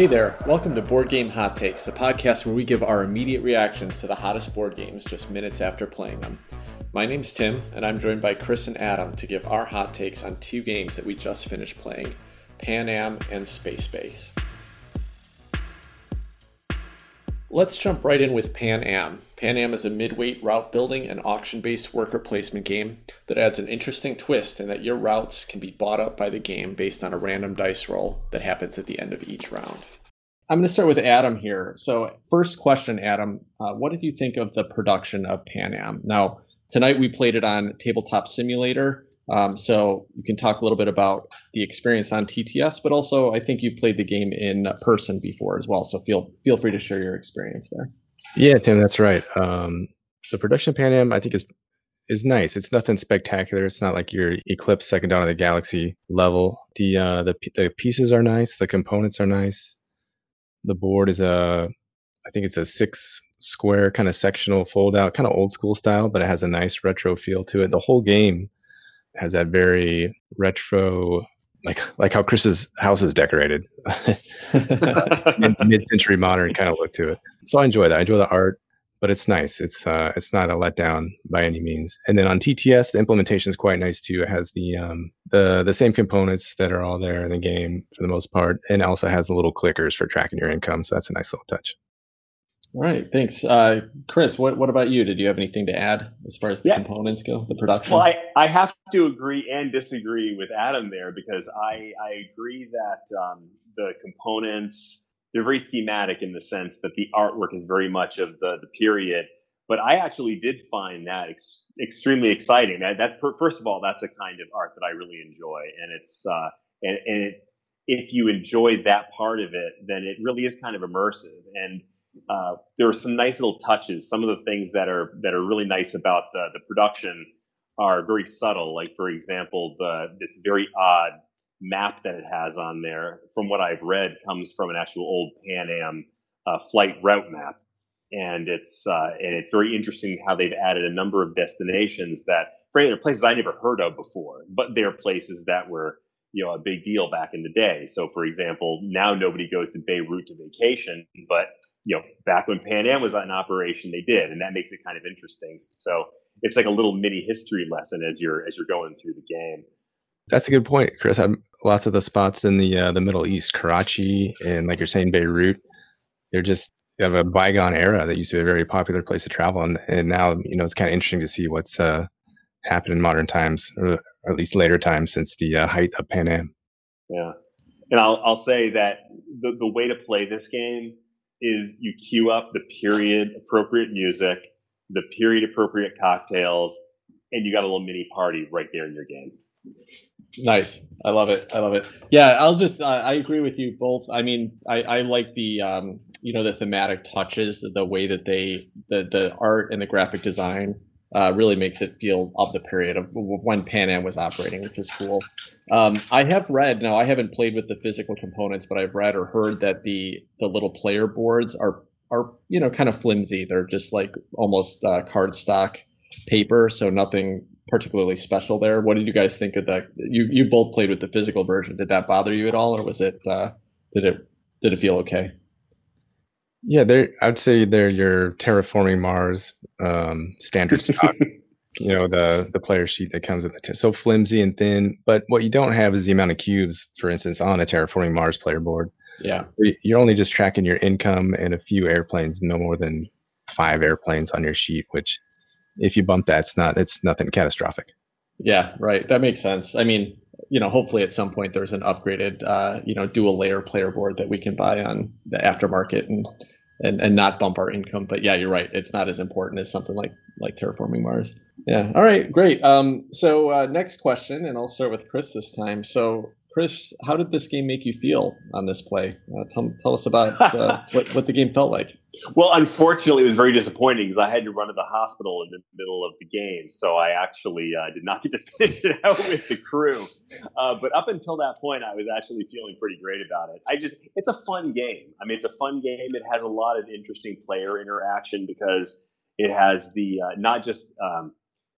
Hey there, welcome to Board Game Hot Takes, the podcast where we give our immediate reactions to the hottest board games just minutes after playing them. My name's Tim, and I'm joined by Chris and Adam to give our hot takes on two games that we just finished playing Pan Am and Space Base. Let's jump right in with Pan Am. Pan Am is a midweight route building and auction based worker placement game that adds an interesting twist in that your routes can be bought up by the game based on a random dice roll that happens at the end of each round. I'm going to start with Adam here. So, first question, Adam, uh, what did you think of the production of Pan Am? Now, tonight we played it on Tabletop Simulator. Um, so you can talk a little bit about the experience on TTS, but also I think you played the game in person before as well. So feel feel free to share your experience there. Yeah, Tim, that's right. Um, the production of Pan Am, I think, is is nice. It's nothing spectacular. It's not like your Eclipse Second Dawn of the Galaxy level. The uh, the the pieces are nice. The components are nice. The board is a, I think it's a six square kind of sectional fold out, kind of old school style, but it has a nice retro feel to it. The whole game has that very retro like like how Chris's house is decorated, mid-century modern kind of look to it. So I enjoy that. I enjoy the art, but it's nice. It's uh, it's not a letdown by any means. And then on TTS, the implementation is quite nice too. It has the um, the the same components that are all there in the game for the most part, and also has the little clickers for tracking your income. So that's a nice little touch. All right, thanks, uh, Chris. What what about you? Did you have anything to add as far as the yeah. components go, the production? Well, I, I have to agree and disagree with Adam there because I I agree that um, the components they're very thematic in the sense that the artwork is very much of the the period. But I actually did find that ex- extremely exciting. That, that first of all, that's a kind of art that I really enjoy, and it's uh, and, and it, if you enjoy that part of it, then it really is kind of immersive and uh, there are some nice little touches. Some of the things that are that are really nice about the, the production are very subtle. Like for example, the this very odd map that it has on there, from what I've read, comes from an actual old Pan Am uh, flight route map, and it's uh, and it's very interesting how they've added a number of destinations that, frankly, are places I never heard of before, but they're places that were you know a big deal back in the day. So, for example, now nobody goes to Beirut to vacation, but you know back when Pan Am was in operation, they did, and that makes it kind of interesting. So it's like a little mini history lesson as you're as you're going through the game. That's a good point, Chris. I'm, lots of the spots in the uh, the Middle East, Karachi, and like you're saying, Beirut, they're just have a bygone era that used to be a very popular place to travel, and, and now you know it's kind of interesting to see what's uh, happened in modern times, or at least later times since the uh, height of Pan Am. Yeah, and I'll I'll say that the the way to play this game is you queue up the period appropriate music, the period appropriate cocktails, and you got a little mini party right there in your game. Nice. I love it. I love it. Yeah, I'll just, uh, I agree with you both. I mean, I, I like the, um, you know, the thematic touches, the way that they, the, the art and the graphic design uh, really makes it feel of the period of when Pan Am was operating, which is cool. Um, I have read now. I haven't played with the physical components, but I've read or heard that the the little player boards are are you know kind of flimsy. They're just like almost uh, cardstock paper, so nothing particularly special there. What did you guys think of that? You you both played with the physical version. Did that bother you at all, or was it uh, did it did it feel okay? Yeah, they're. I'd say they're your terraforming Mars um, standard stock. you know the the player sheet that comes with it. So flimsy and thin. But what you don't have is the amount of cubes, for instance, on a terraforming Mars player board. Yeah, you're only just tracking your income and a few airplanes, no more than five airplanes on your sheet. Which, if you bump that, it's not. It's nothing catastrophic. Yeah, right. That makes sense. I mean, you know, hopefully at some point there's an upgraded, uh, you know, dual layer player board that we can buy on the aftermarket and, and and not bump our income. But yeah, you're right. It's not as important as something like like terraforming Mars. Yeah. All right. Great. Um, so uh, next question, and I'll start with Chris this time. So Chris, how did this game make you feel on this play? Uh, tell, tell us about uh, what, what the game felt like. Well, unfortunately, it was very disappointing because I had to run to the hospital in the middle of the game. So I actually uh, did not get to finish it out with the crew. Uh, but up until that point, I was actually feeling pretty great about it. I just, it's a fun game. I mean, it's a fun game. It has a lot of interesting player interaction because it has the, uh, not just, um,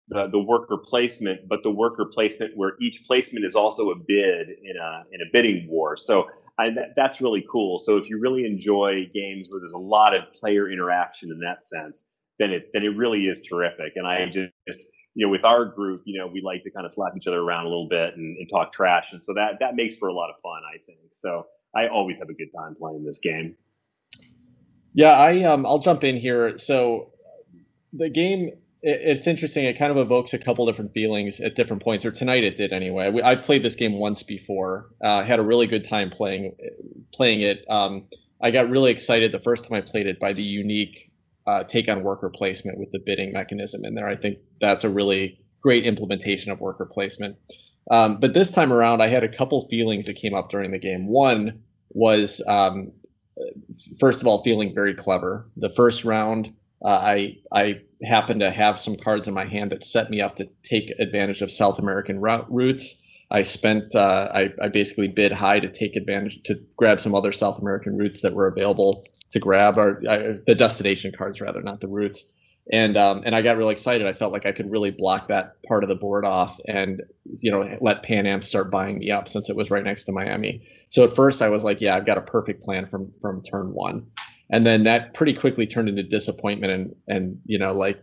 the, the worker placement, but the worker placement where each placement is also a bid in a in a bidding war. So I, that, that's really cool. So if you really enjoy games where there's a lot of player interaction in that sense, then it then it really is terrific. And I just you know with our group, you know, we like to kind of slap each other around a little bit and, and talk trash, and so that that makes for a lot of fun. I think so. I always have a good time playing this game. Yeah, I um I'll jump in here. So the game it's interesting. It kind of evokes a couple different feelings at different points, or tonight it did anyway. I, have played this game once before. Uh, had a really good time playing playing it. Um, I got really excited the first time I played it by the unique uh, take on worker placement with the bidding mechanism in there. I think that's a really great implementation of worker placement. Um, but this time around, I had a couple feelings that came up during the game. One was, um, first of all, feeling very clever. The first round, uh, I I happened to have some cards in my hand that set me up to take advantage of South American routes. I spent uh, I, I basically bid high to take advantage to grab some other South American routes that were available to grab, or uh, the destination cards rather, not the routes. And um, and I got really excited. I felt like I could really block that part of the board off, and you know let Pan Am start buying me up since it was right next to Miami. So at first I was like, yeah, I've got a perfect plan from from turn one and then that pretty quickly turned into disappointment and and you know like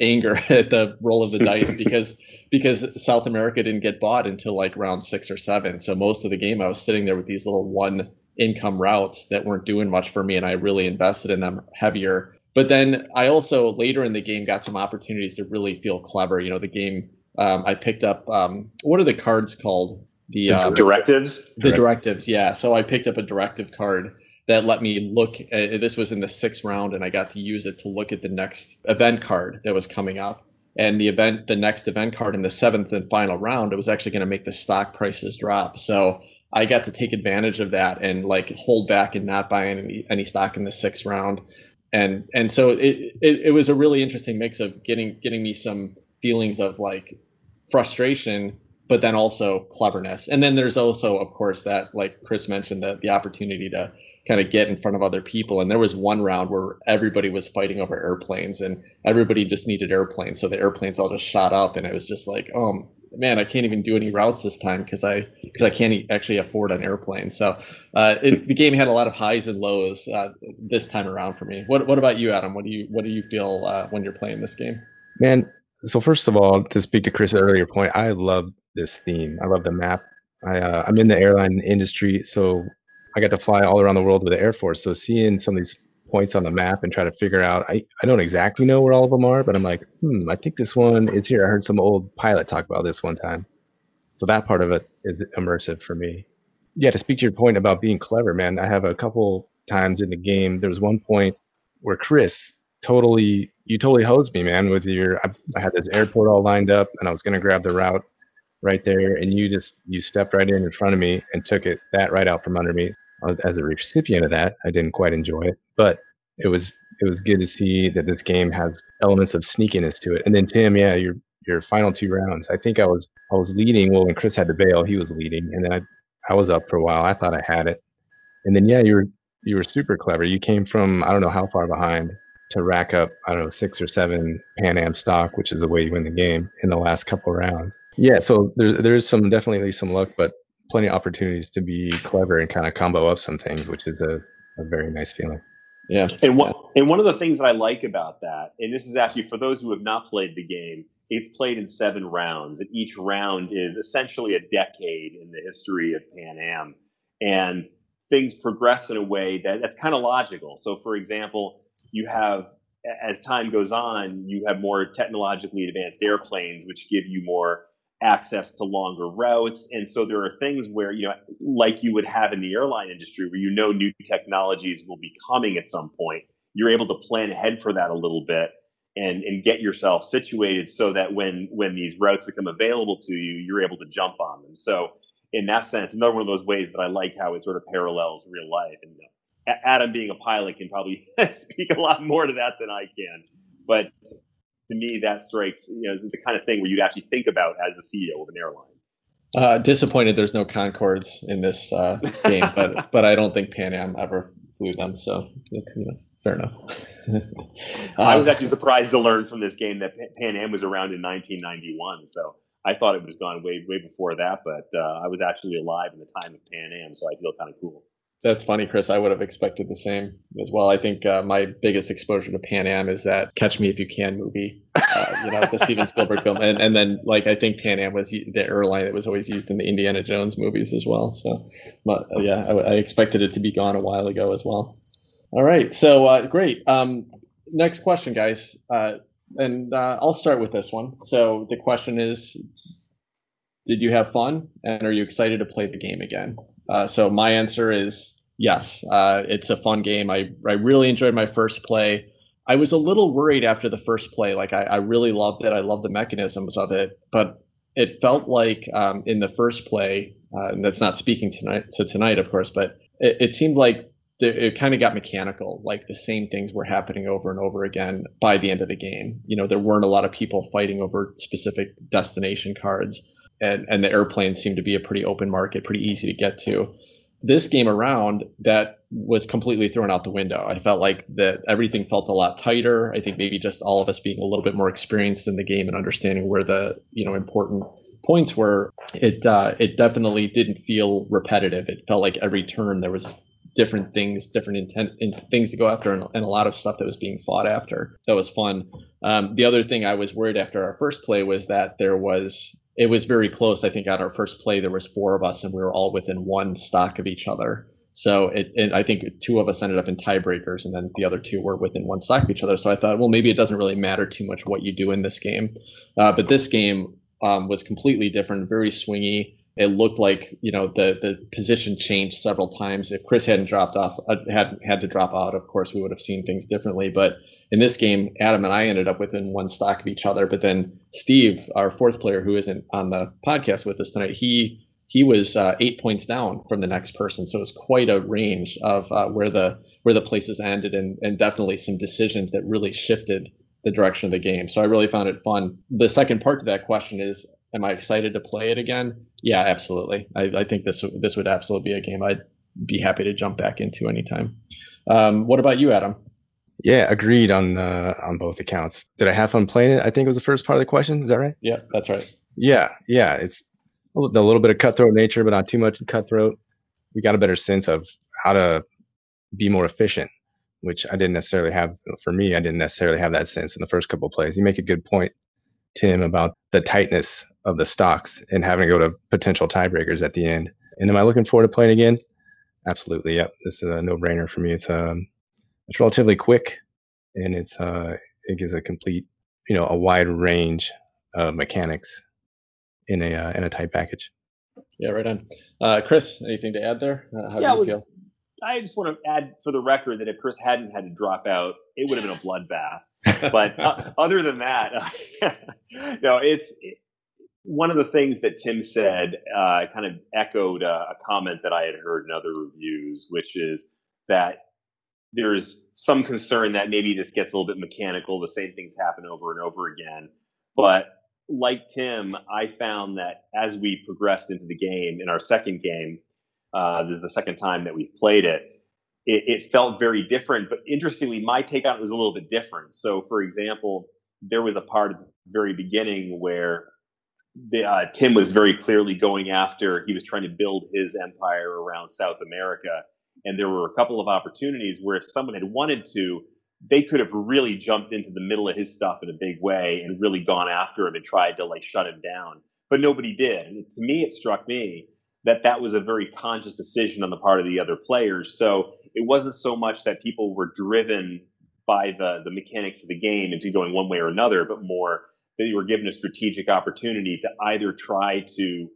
anger at the roll of the dice because because South America didn't get bought until like round six or seven. So most of the game I was sitting there with these little one income routes that weren't doing much for me, and I really invested in them heavier. But then I also later in the game got some opportunities to really feel clever. You know, the game um, I picked up. Um, what are the cards called? The um, directives. The directives, yeah. So I picked up a directive card that let me look at, this was in the sixth round and i got to use it to look at the next event card that was coming up. And the event the next event card in the seventh and final round it was actually going to make the stock prices drop. So i got to take advantage of that and like hold back and not buy any, any stock in the sixth round. And and so it, it it was a really interesting mix of getting getting me some feelings of like frustration but then also cleverness. And then there's also, of course, that like Chris mentioned, that the opportunity to kind of get in front of other people. And there was one round where everybody was fighting over airplanes, and everybody just needed airplanes, so the airplanes all just shot up, and it was just like, oh man, I can't even do any routes this time because I because I can't actually afford an airplane. So uh, it, the game had a lot of highs and lows uh, this time around for me. What what about you, Adam? What do you what do you feel uh, when you're playing this game? Man, so first of all, to speak to Chris' earlier point, I love this theme. I love the map. I uh, I'm in the airline industry, so I got to fly all around the world with the Air Force. So seeing some of these points on the map and try to figure out, I, I don't exactly know where all of them are, but I'm like, hmm, I think this one is here. I heard some old pilot talk about this one time. So that part of it is immersive for me. Yeah, to speak to your point about being clever, man, I have a couple times in the game. There was one point where Chris totally, you totally hosed me, man, with your, I, I had this airport all lined up and I was going to grab the route right there and you just you stepped right in in front of me and took it that right out from under me. Uh, as a recipient of that i didn't quite enjoy it but it was it was good to see that this game has elements of sneakiness to it. And then tim yeah your your final two rounds i think i was i was leading. Well when chris had to bail he was leading and then i i was up for a while. I thought i had it. And then yeah you were you were super clever. You came from i don't know how far behind to rack up, I don't know, six or seven Pan Am stock, which is the way you win the game in the last couple rounds. Yeah, so there's there's some definitely some luck, but plenty of opportunities to be clever and kind of combo up some things, which is a, a very nice feeling. Yeah. And one and one of the things that I like about that, and this is actually for those who have not played the game, it's played in seven rounds, and each round is essentially a decade in the history of Pan Am. And things progress in a way that that's kind of logical. So for example, you have as time goes on, you have more technologically advanced airplanes, which give you more access to longer routes. And so there are things where, you know, like you would have in the airline industry, where you know new technologies will be coming at some point, you're able to plan ahead for that a little bit and, and get yourself situated so that when when these routes become available to you, you're able to jump on them. So in that sense, another one of those ways that I like how it sort of parallels real life. And Adam being a pilot can probably speak a lot more to that than I can. But to me, that strikes you know is the kind of thing where you'd actually think about as the CEO of an airline. Uh, disappointed there's no Concordes in this uh, game, but but I don't think Pan Am ever flew them, so you know, fair enough. I was actually surprised to learn from this game that Pan Am was around in 1991, so I thought it was gone way way before that, but uh, I was actually alive in the time of Pan Am, so I feel kind of cool. That's funny, Chris. I would have expected the same as well. I think uh, my biggest exposure to Pan Am is that Catch Me If You Can movie, uh, you know, the Steven Spielberg film, and, and then like I think Pan Am was the airline that was always used in the Indiana Jones movies as well. So, but yeah, I, I expected it to be gone a while ago as well. All right, so uh, great. Um, next question, guys, uh, and uh, I'll start with this one. So the question is, did you have fun, and are you excited to play the game again? Uh, so my answer is yes. Uh, it's a fun game. I I really enjoyed my first play. I was a little worried after the first play. Like I, I really loved it. I loved the mechanisms of it, but it felt like um, in the first play, uh, and that's not speaking tonight to tonight, of course, but it, it seemed like it kind of got mechanical. Like the same things were happening over and over again by the end of the game. You know, there weren't a lot of people fighting over specific destination cards and, and the airplanes seem to be a pretty open market, pretty easy to get to. This game around, that was completely thrown out the window. I felt like that everything felt a lot tighter. I think maybe just all of us being a little bit more experienced in the game and understanding where the you know important points were. It uh, it definitely didn't feel repetitive. It felt like every turn there was different things, different intent, in, things to go after, and, and, a lot of stuff that was being fought after. That was fun. Um, the other thing I was worried after our first play was that there was it was very close. I think at our first play there was four of us, and we were all within one stock of each other. So it, it, I think two of us ended up in tiebreakers, and then the other two were within one stock of each other. So I thought, well, maybe it doesn't really matter too much what you do in this game. Uh, but this game um, was completely different, very swingy it looked like you know the the position changed several times. If Chris hadn't dropped off, uh, had had to drop out, of course we would have seen things differently. But in this game, Adam and I ended up within one stock of each other. But then Steve, our fourth player, who isn't on the podcast with us tonight, he he was uh, eight points down from the next person. So it was quite a range of uh, where the where the places ended, and and definitely some decisions that really shifted the direction of the game. So I really found it fun. The second part to that question is am I excited to play it again? Yeah, absolutely. I, I think this this would absolutely be a game I'd be happy to jump back into anytime. Um, what about you, Adam? Yeah, agreed on uh, on both accounts. Did I have fun playing it? I think it was the first part of the question. Is that right? Yeah, that's right. Yeah, yeah. It's a little bit of cutthroat nature, but not too much cutthroat. We got a better sense of how to be more efficient, which I didn't necessarily have. For me, I didn't necessarily have that sense in the first couple plays. You make a good point, Tim, about the tightness of the stocks and having to go to potential tiebreakers at the end. And am I looking forward to playing again? Absolutely. Yep. This is a no brainer for me. It's um it's relatively quick and it's uh it gives a complete you know a wide range of mechanics in a uh, in a tight package. Yeah, right on. Uh, Chris, anything to add there? Uh, how yeah, do you was, feel? I just want to add for the record that if Chris hadn't had to drop out, it would have been a bloodbath. But uh, other than that, no, it's it, one of the things that Tim said uh, kind of echoed a, a comment that I had heard in other reviews, which is that there's some concern that maybe this gets a little bit mechanical. The same things happen over and over again. But like Tim, I found that as we progressed into the game, in our second game, uh, this is the second time that we've played it, it, it felt very different. But interestingly, my take on it was a little bit different. So, for example, there was a part at the very beginning where the, uh, Tim was very clearly going after, he was trying to build his empire around South America. And there were a couple of opportunities where if someone had wanted to, they could have really jumped into the middle of his stuff in a big way and really gone after him and tried to like shut him down. But nobody did. And to me, it struck me that that was a very conscious decision on the part of the other players. So it wasn't so much that people were driven by the the mechanics of the game into going one way or another, but more that you were given a strategic opportunity to either try to you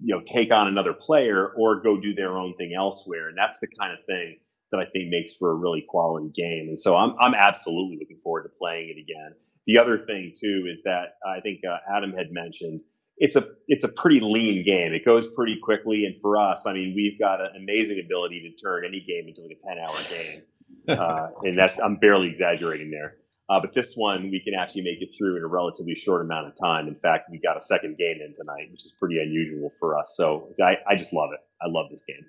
know take on another player or go do their own thing elsewhere. And that's the kind of thing that i think makes for a really quality game. And so i'm, I'm absolutely looking forward to playing it again. The other thing too is that i think uh, adam had mentioned it's a it's a pretty lean game it goes pretty quickly and for us i mean we've got an amazing ability to turn any game into like a 10 hour game uh, and that's i'm barely exaggerating there uh, but this one, we can actually make it through in a relatively short amount of time. In fact, we got a second game in tonight, which is pretty unusual for us. So I, I just love it. I love this game.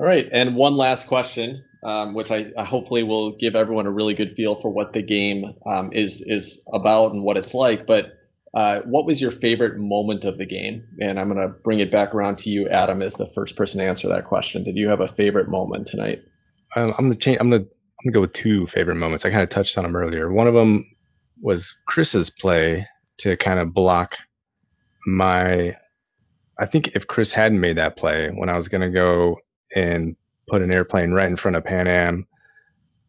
All right. And one last question, um, which I, I, hopefully will give everyone a really good feel for what the game um, is is about and what it's like. But uh, what was your favorite moment of the game? And I'm going to bring it back around to you, Adam, as the first person to answer that question. Did you have a favorite moment tonight? I'm gonna change. I'm gonna I'm gonna go with two favorite moments. I kind of touched on them earlier. One of them was Chris's play to kind of block my. I think if Chris hadn't made that play when I was gonna go and put an airplane right in front of Pan Am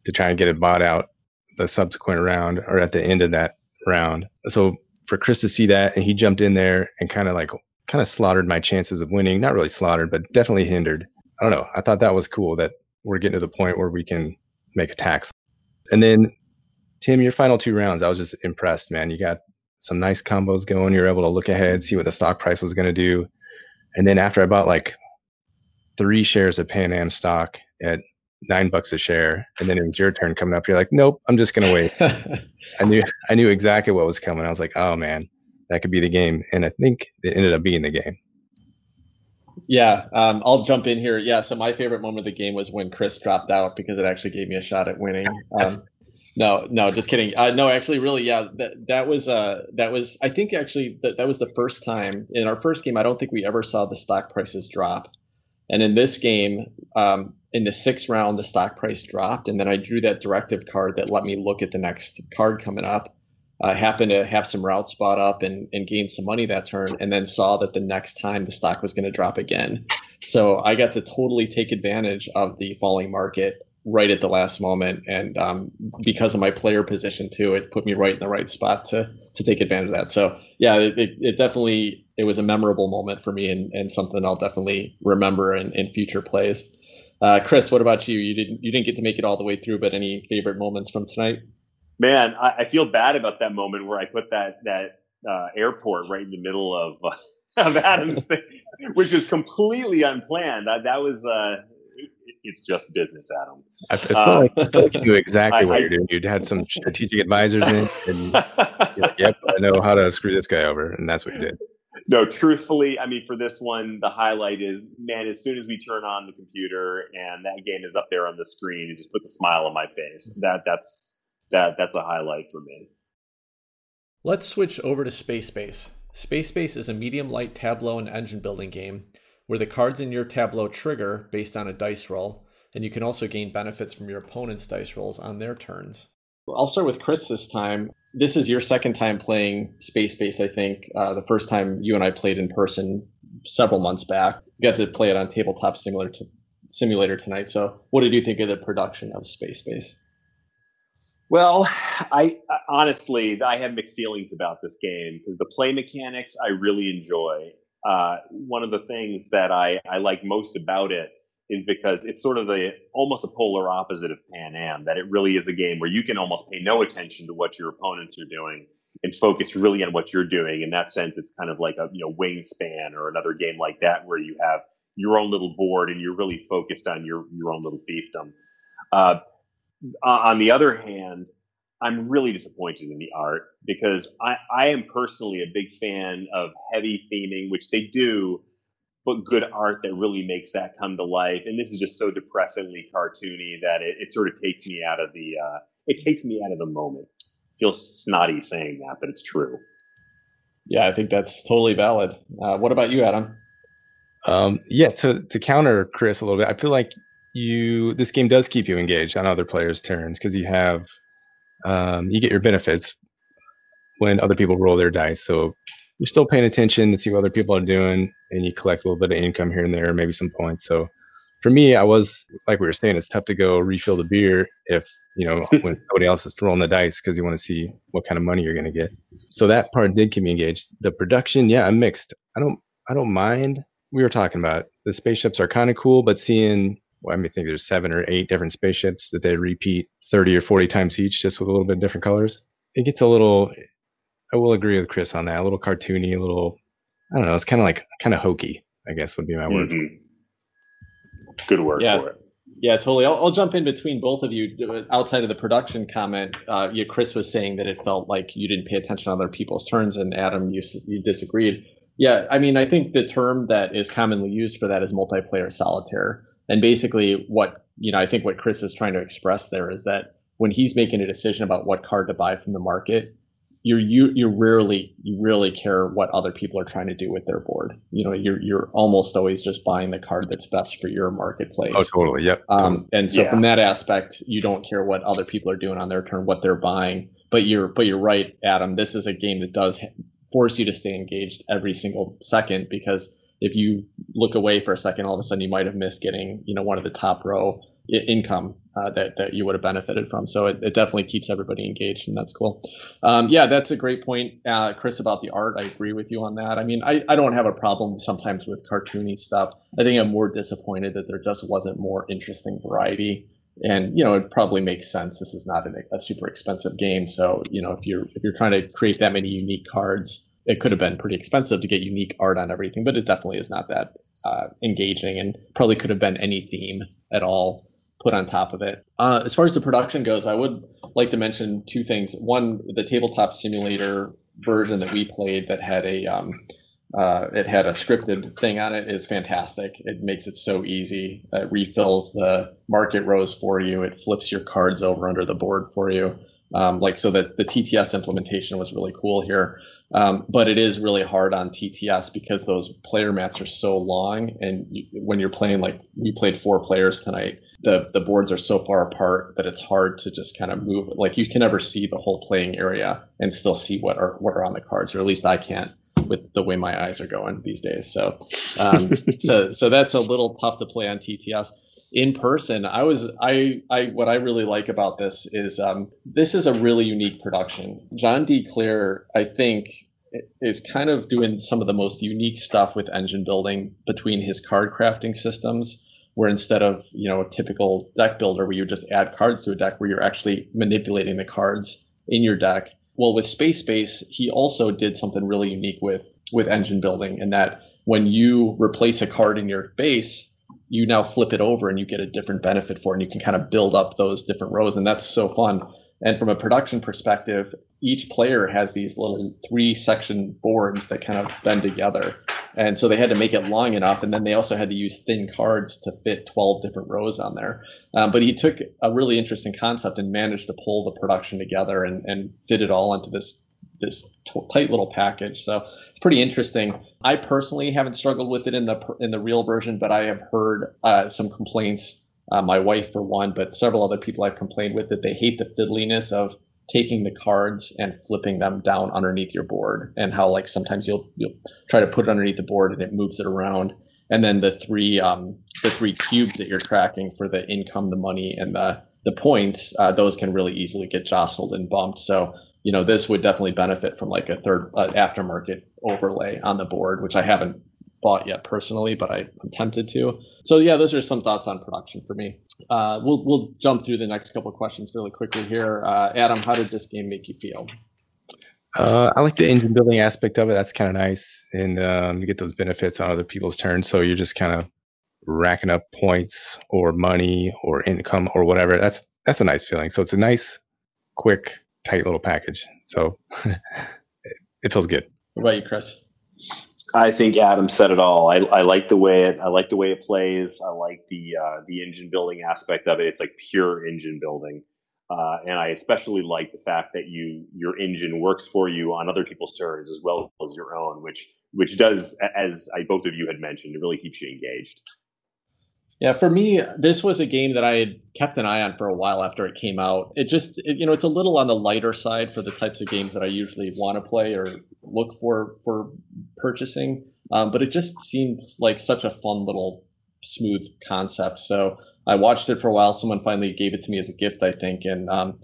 to try and get it bought out the subsequent round or at the end of that round. So for Chris to see that and he jumped in there and kind of like kind of slaughtered my chances of winning. Not really slaughtered, but definitely hindered. I don't know. I thought that was cool that we're getting to the point where we can make attacks. And then Tim, your final two rounds, I was just impressed, man. You got some nice combos going. You're able to look ahead, see what the stock price was going to do. And then after I bought like three shares of Pan Am stock at nine bucks a share, and then it was your turn coming up. You're like, nope, I'm just gonna wait. I knew I knew exactly what was coming. I was like, oh man, that could be the game, and I think it ended up being the game. Yeah, um, I'll jump in here. Yeah, so my favorite moment of the game was when Chris dropped out because it actually gave me a shot at winning. Um, no, no, just kidding. Uh, no, actually, really, yeah, that that was uh, that was. I think actually that that was the first time in our first game. I don't think we ever saw the stock prices drop. And in this game, um, in the sixth round, the stock price dropped, and then I drew that directive card that let me look at the next card coming up. I happened to have some routes bought up and, and gain some money that turn, and then saw that the next time the stock was going to drop again. So I got to totally take advantage of the falling market right at the last moment, and um, because of my player position too, it put me right in the right spot to to take advantage of that. So yeah, it, it definitely it was a memorable moment for me, and, and something I'll definitely remember in, in future plays. Uh, Chris, what about you? You didn't you didn't get to make it all the way through, but any favorite moments from tonight? Man, I, I feel bad about that moment where I put that that uh, airport right in the middle of uh, of Adam's thing, which was completely unplanned. That, that was uh, it's just business, Adam. I feel, um, like, I feel like you knew exactly I, what I, you're doing. You had some strategic advisors in, and like, yep, I know how to screw this guy over, and that's what you did. No, truthfully, I mean, for this one, the highlight is, man, as soon as we turn on the computer and that game is up there on the screen, it just puts a smile on my face. That that's that that's a highlight for me. Let's switch over to Space Base. Space Base is a medium light tableau and engine building game where the cards in your tableau trigger based on a dice roll, and you can also gain benefits from your opponent's dice rolls on their turns. Well, I'll start with Chris this time. This is your second time playing Space Base, I think. Uh, the first time you and I played in person several months back. We got to play it on Tabletop Simulator, to, Simulator tonight. So, what did you think of the production of Space Base? Well, I honestly I have mixed feelings about this game because the play mechanics I really enjoy, uh, one of the things that I, I like most about it is because it's sort of a almost a polar opposite of Pan Am. That it really is a game where you can almost pay no attention to what your opponents are doing and focus really on what you're doing. In that sense, it's kind of like a you know Wingspan or another game like that where you have your own little board and you're really focused on your your own little fiefdom. Uh, on the other hand, I'm really disappointed in the art because I, I am personally a big fan of heavy theming, which they do, but good art that really makes that come to life. And this is just so depressingly cartoony that it, it sort of takes me out of the uh, it takes me out of the moment. Feels snotty saying that, but it's true. Yeah, I think that's totally valid. Uh, what about you, Adam? Um, yeah, to to counter Chris a little bit, I feel like you this game does keep you engaged on other players' turns because you have um, you get your benefits when other people roll their dice. So you're still paying attention to see what other people are doing, and you collect a little bit of income here and there, maybe some points. So for me, I was like we were saying, it's tough to go refill the beer if you know when somebody else is rolling the dice because you want to see what kind of money you're going to get. So that part did keep me engaged. The production, yeah, I'm mixed. I don't, I don't mind. We were talking about the spaceships are kind of cool, but seeing, well, I mean, I think there's seven or eight different spaceships that they repeat 30 or 40 times each, just with a little bit of different colors. It gets a little, I will agree with Chris on that, a little cartoony, a little, I don't know, it's kind of like, kind of hokey, I guess would be my word. Mm-hmm. Good word yeah. for it. Yeah, totally. I'll, I'll, jump in between both of you. Outside of the production comment, uh, yeah, Chris was saying that it felt like you didn't pay attention to other people's turns, and Adam, you you disagreed. Yeah, I mean, I think the term that is commonly used for that is multiplayer solitaire. And basically, what you know, I think what Chris is trying to express there is that when he's making a decision about what card to buy from the market, you you you rarely you rarely care what other people are trying to do with their board. You know, you're you're almost always just buying the card that's best for your marketplace. Oh, totally. Yep. Um, and so Yeah. from that aspect, you don't care what other people are doing on their turn, what they're buying. But you're but you're right, Adam. This is a game that does force you to stay engaged every single second because if you look away for a second, all of a sudden you might have missed getting you know one of the top row I- income uh, that that you would have benefited from. So it, it definitely keeps everybody engaged, and that's cool. Um, yeah, that's a great point, uh, Chris, about the art. I agree with you on that. I mean, I, I don't have a problem sometimes with cartoony stuff. I think I'm more disappointed that there just wasn't more interesting variety. And you know, it probably makes sense. This is not an, a super expensive game, so you know, if you're if you're trying to create that many unique cards, it could have been pretty expensive to get unique art on everything. But it definitely is not that uh, engaging, and probably could have been any theme at all put on top of it. Uh, as far as the production goes, I would like to mention two things. One, the tabletop simulator version that we played that had a um, uh, it had a scripted thing on it is fantastic. It makes it so easy. It refills the market rows for you. It flips your cards over under the board for you. Um, like so that the TTS implementation was really cool here. Um, but it is really hard on TTS because those player mats are so long, and you, when you're playing like we played four players tonight, the the boards are so far apart that it's hard to just kind of move. Like you can never see the whole playing area and still see what are what are on the cards, or at least I can't with the way my eyes are going these days. So, um, so so that's a little tough to play on TTS. In person, I was I I what I really like about this is um, this is a really unique production. John D. Clair, I think, is kind of doing some of the most unique stuff with engine building between his card crafting systems where instead of you know a typical deck builder where you just add cards to a deck where you're actually manipulating the cards in your deck well with Space Base he also did something really unique with with engine building in that when you replace a card in your base you now flip it over and you get a different benefit for it and you can kind of build up those different rows and that's so fun. And from a production perspective each player has these little three section boards that kind of bend together. And so they had to make it long enough and then they also had to use thin cards to fit 12 different rows on there. Um, but he took a really interesting concept and managed to pull the production together and, and fit it all into this this t- tight little package. So it's pretty interesting. I personally haven't struggled with it in the in the real version but i have heard uh, some complaints uh, my wife for one but several other people i've complained with that they hate the fiddliness of taking the cards and flipping them down underneath your board and how like sometimes you'll you'll try to put it underneath the board and it moves it around. And then the three um, the three cubes that you're tracking for the income the money and the the points uh, those can really easily get jostled and bumped. So you know this would definitely benefit from like a third uh, aftermarket overlay on the board which i haven't bought yet personally but I, i'm tempted to so yeah those are some thoughts on production for me uh, we'll we'll jump through the next couple questions really quickly here. Uh, Adam, how did this game make you feel? Uh, I like the engine building aspect of it. That's kind of nice, and um, you get those benefits on other people's turns. So you're just kind of racking up points or money or income or whatever. That's that's a nice feeling. So it's a nice, quick, tight little package. So it, it feels good. What about you, Chris? I think Adam said it all. I, I like the way it. I like the way it plays. I like the uh, the engine building aspect of it. It's like pure engine building, uh, and I especially like the fact that you your engine works for you on other people's turns as well as your own, which which does, as I, both of you had mentioned, it really keeps you engaged. Yeah, for me, this was a game that I had kept an eye on for a while after it came out. It just, it, you know, it's a little on the lighter side for the types of games that I usually want to play or look for for purchasing. Um, but it just seems like such a fun little smooth concept. So I watched it for a while. Someone finally gave it to me as a gift, I think, and um,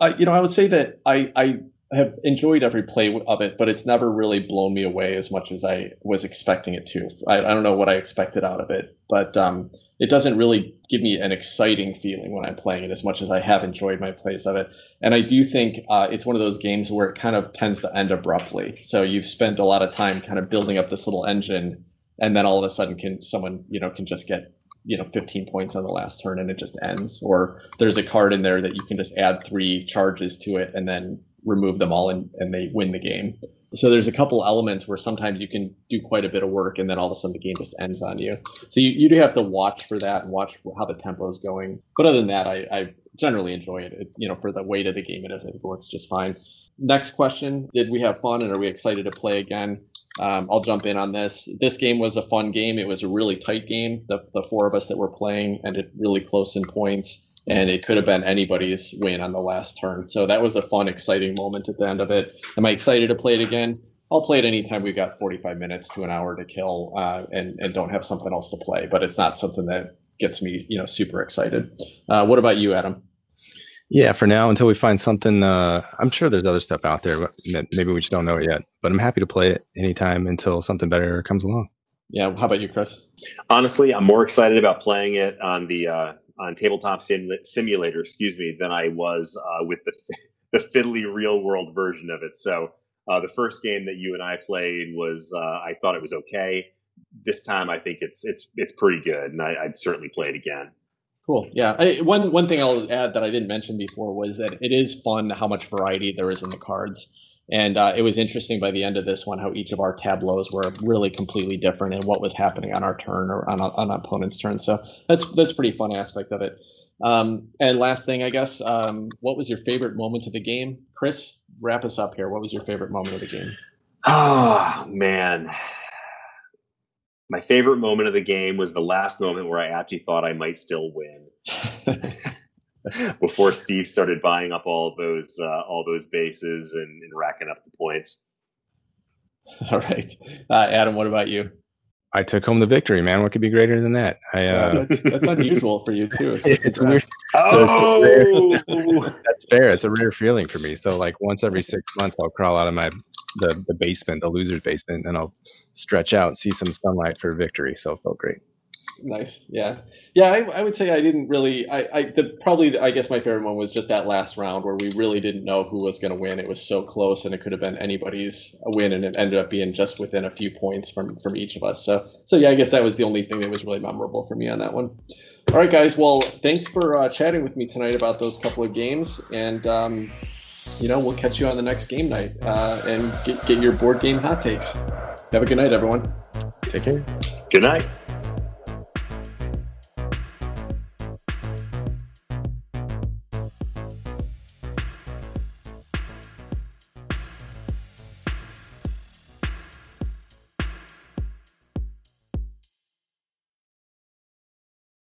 I, you know, I would say that I, I have enjoyed every play of it, but it's never really blown me away as much as I was expecting it to. I, I don't know what I expected out of it, but um, it doesn't really give me an exciting feeling when I'm playing it as much as I have enjoyed my plays of it. And I do think uh, it's one of those games where it kind of tends to end abruptly. So you've spent a lot of time kind of building up this little engine, and then all of a sudden, can someone you know can just get you know 15 points on the last turn and it just ends or there's a card in there that you can just add three charges to it and then remove them all and, and they win the game. So there's a couple elements where sometimes you can do quite a bit of work and then all of a sudden the game just ends on you. So you, you do have to watch for that and watch how the tempo is going. But other than that, I, I generally enjoy it. It's, you know, for the weight of the game, it is. I think it works just fine. Next question: Did we have fun, and are we excited to play again? Um, I'll jump in on this. This game was a fun game. It was a really tight game. The the four of us that were playing ended really close in points, and it could have been anybody's win on the last turn. So that was a fun, exciting moment at the end of it. Am I excited to play it again? I'll play it anytime we've got 45 minutes to an hour to kill uh, and and don't have something else to play. But it's not something that gets me you know super excited. Uh, what about you, Adam? Yeah, for now until we find something. Uh, I'm sure there's other stuff out there, but maybe we just don't know it yet. But I'm happy to play it anytime until something better comes along. Yeah. How about you, Chris? Honestly, I'm more excited about playing it on the uh, on tabletop sim- simulator, excuse me, than I was uh, with the the fiddly real world version of it. So uh, the first game that you and I played was uh, I thought it was okay. This time I think it's it's it's pretty good, and I, would certainly play it again. Cool. Yeah. I, one one thing I'll add that I didn't mention before was that it is fun how much variety there is in the cards. And uh, it was interesting by the end of this one how each of our tableaus were really completely different and what was happening on our turn or on, on an opponent's turn. So that's that's pretty fun aspect of it. Um, and last thing, I guess, um, what was your favorite moment of the game, Chris? Wrap us up here. What was your favorite moment of the game? Oh man, my favorite moment of the game was the last moment where I actually thought I might still win. Before Steve started buying up all those uh, all those bases and, and, racking up the points. All right, uh, Adam. What about you? I took home the victory, man. What could be greater than that? I, uh, that's, that's, unusual for you too. it's weird. Oh, so that's fair. It's a rare feeling for me. So like once every six months, I'll crawl out of my the the basement, the loser's basement, and I'll stretch out, see some sunlight for victory. So it felt great. Nice. Yeah. Yeah. I, I would say I didn't really. I, I the probably I guess my favorite one was just that last round where we really didn't know who was going to win. It was so close, and it could have been anybody's win, and it ended up being just within a few points from from each of us. So so yeah, I guess that was the only thing that was really memorable for me on that one. All right, guys. Well, thanks for uh, chatting with me tonight about those couple of games, and um, you know we'll catch you on the next game night uh, and get get your board game hot takes. Have a good night, everyone. Take care. Good night.